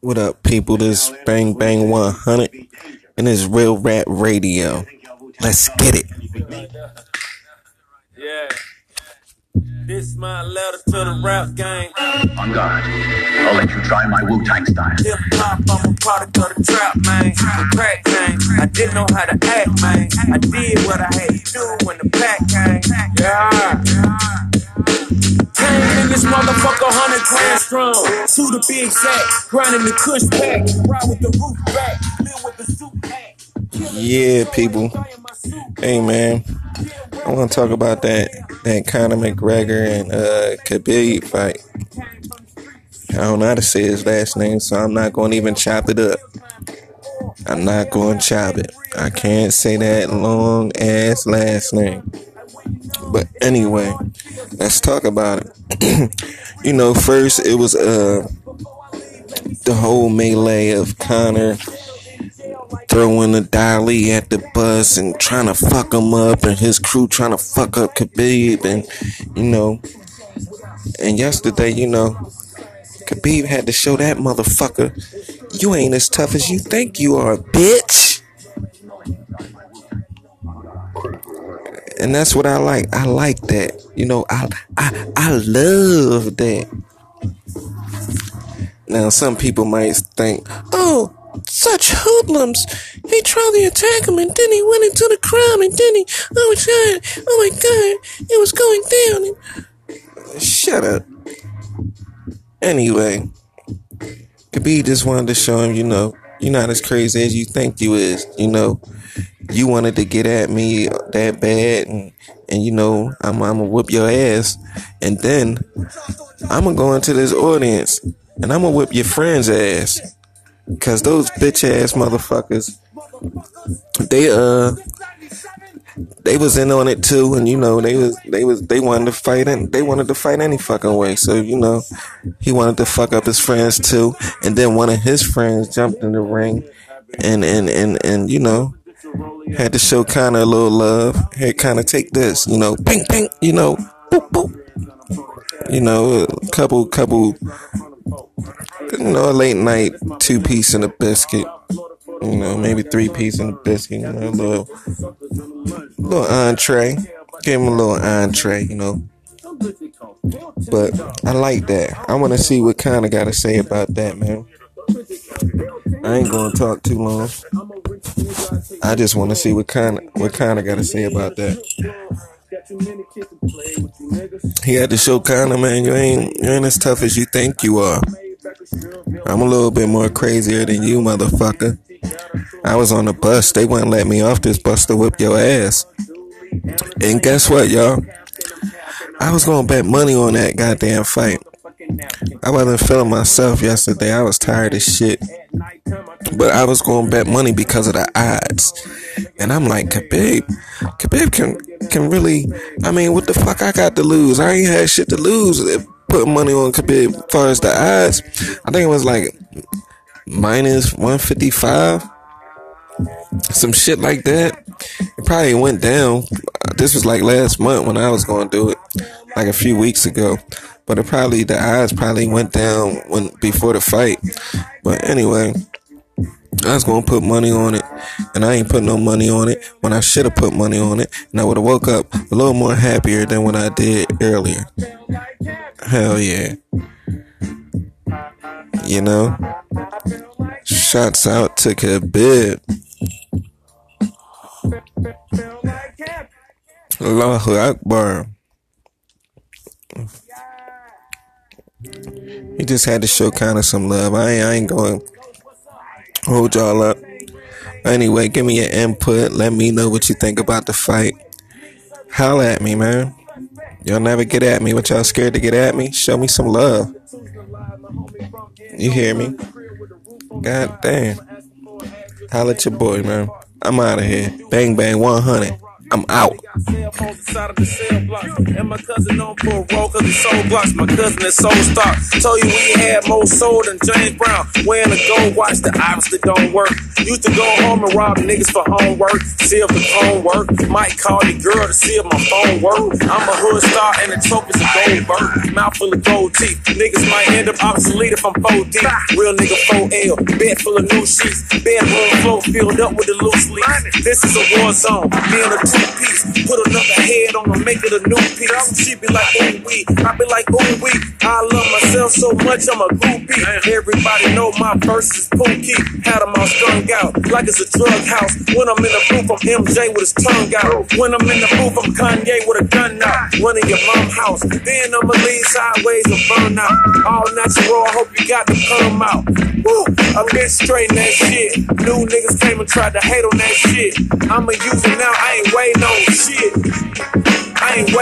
What up, people? This Bang Bang 100 and it's Real Rap Radio. Let's get it. Yeah. This my letter to the rap gang. On guard. I'll let you try my Wu Tang style. Hip hop, I'm a product of the trap, man. The crack gang. I didn't know how to act, man. I did what I had to do when the pack came. Yeah. This motherfucker, hundred grand strong. To the big sack, grinding the cush pack. Ride with the roof back, live with the suit pack. Yeah, people. Hey, man. I want to talk about that that Conor McGregor and uh, Khabib fight. I don't know how to say his last name, so I'm not going to even chop it up. I'm not going to chop it. I can't say that long ass last name. But anyway, let's talk about it. you know, first it was uh the whole melee of Conor throwing a dolly at the bus and trying to fuck him up, and his crew trying to fuck up Khabib, and you know. And yesterday, you know, Khabib had to show that motherfucker, you ain't as tough as you think you are, bitch. And that's what I like. I like that. You know, I I I love that. Now, some people might think, oh, such hoodlums. He tried to attack him and then he went into the crowd and then he, oh my god, oh my god, it was going down. And, shut up. Anyway, Khabib just wanted to show him, you know, you're not as crazy as you think you is. You know, you wanted to get at me that bad, and and you know, I'm I'm gonna whoop your ass, and then I'm gonna go into this audience and I'm gonna whip your friend's ass. Cause those bitch ass motherfuckers, they uh, they was in on it too, and you know they was they was they wanted to fight and they wanted to fight any fucking way. So you know, he wanted to fuck up his friends too, and then one of his friends jumped in the ring, and and and and you know, had to show Conor a little love. Had Conor take this, you know, ping ping, you know, boop boop. You know, a couple couple you know, a late night two piece and a biscuit. You know, maybe three piece and a biscuit. You know, a little, little entree. Give him a little entree. You know. But I like that. I want to see what Conor got to say about that, man. I ain't gonna talk too long. I just want to see what Conor what Conor got to say about that. He had to show Conor man, you ain't you ain't as tough as you think you are. I'm a little bit more crazier than you, motherfucker. I was on the bus. They wouldn't let me off this bus to whip your ass. And guess what, y'all? I was gonna bet money on that goddamn fight. I wasn't feeling myself yesterday. I was tired as shit. But I was gonna bet money because of the odds. And I'm like, Khabib, Khabib can can really. I mean, what the fuck I got to lose? I ain't had shit to lose. If Put money on Khabib. As far as the odds, I think it was like minus one fifty five, some shit like that. It probably went down. This was like last month when I was going to do it, like a few weeks ago. But it probably the odds probably went down when before the fight. But anyway. I was gonna put money on it, and I ain't put no money on it when I should have put money on it, and I would have woke up a little more happier than what I did earlier. Hell yeah. You know? Shots out to Khabib. Allahu Akbar. He just had to show Conor some love. I ain't, I ain't going hold y'all up. Anyway, give me your input. Let me know what you think about the fight. Holla at me, man. Y'all never get at me. What y'all scared to get at me? Show me some love. You hear me? God damn. Holla at your boy, man. I'm out of here. Bang bang 100. I'm out. And my cousin on cause he sold blocks. My cousin is. Told you we had more soul than James Brown. Wearing a gold watch that obviously don't work. Used to go home and rob niggas for homework. See if the phone work. Might call your girl to see if my phone work. I'm a hood star and the trophy's a gold bird. Mouth full of gold teeth. Niggas might end up obsolete if I'm 4 deep. Real nigga 4L. Bed full of new sheets. Bedroom floor filled up with the loose leaves. This is a war zone. Me and a two piece. Put another head on her, make it a new piece. She be like, ooh wee. I be like, ooh wee. I love myself so much, I'm a groupie. Everybody know my verse is pookie. Had them all strung out like it's a drug house. When I'm in the booth, I'm MJ with his tongue out. When I'm in the booth, I'm Kanye with a gun out. Running your mom's house. Then I'ma leave sideways and burn out. All natural, I hope you got the come out. Woo, I've been straighten that shit. New niggas came and tried to hate on that shit. I'ma use it now, I ain't waiting on shit. I ain't.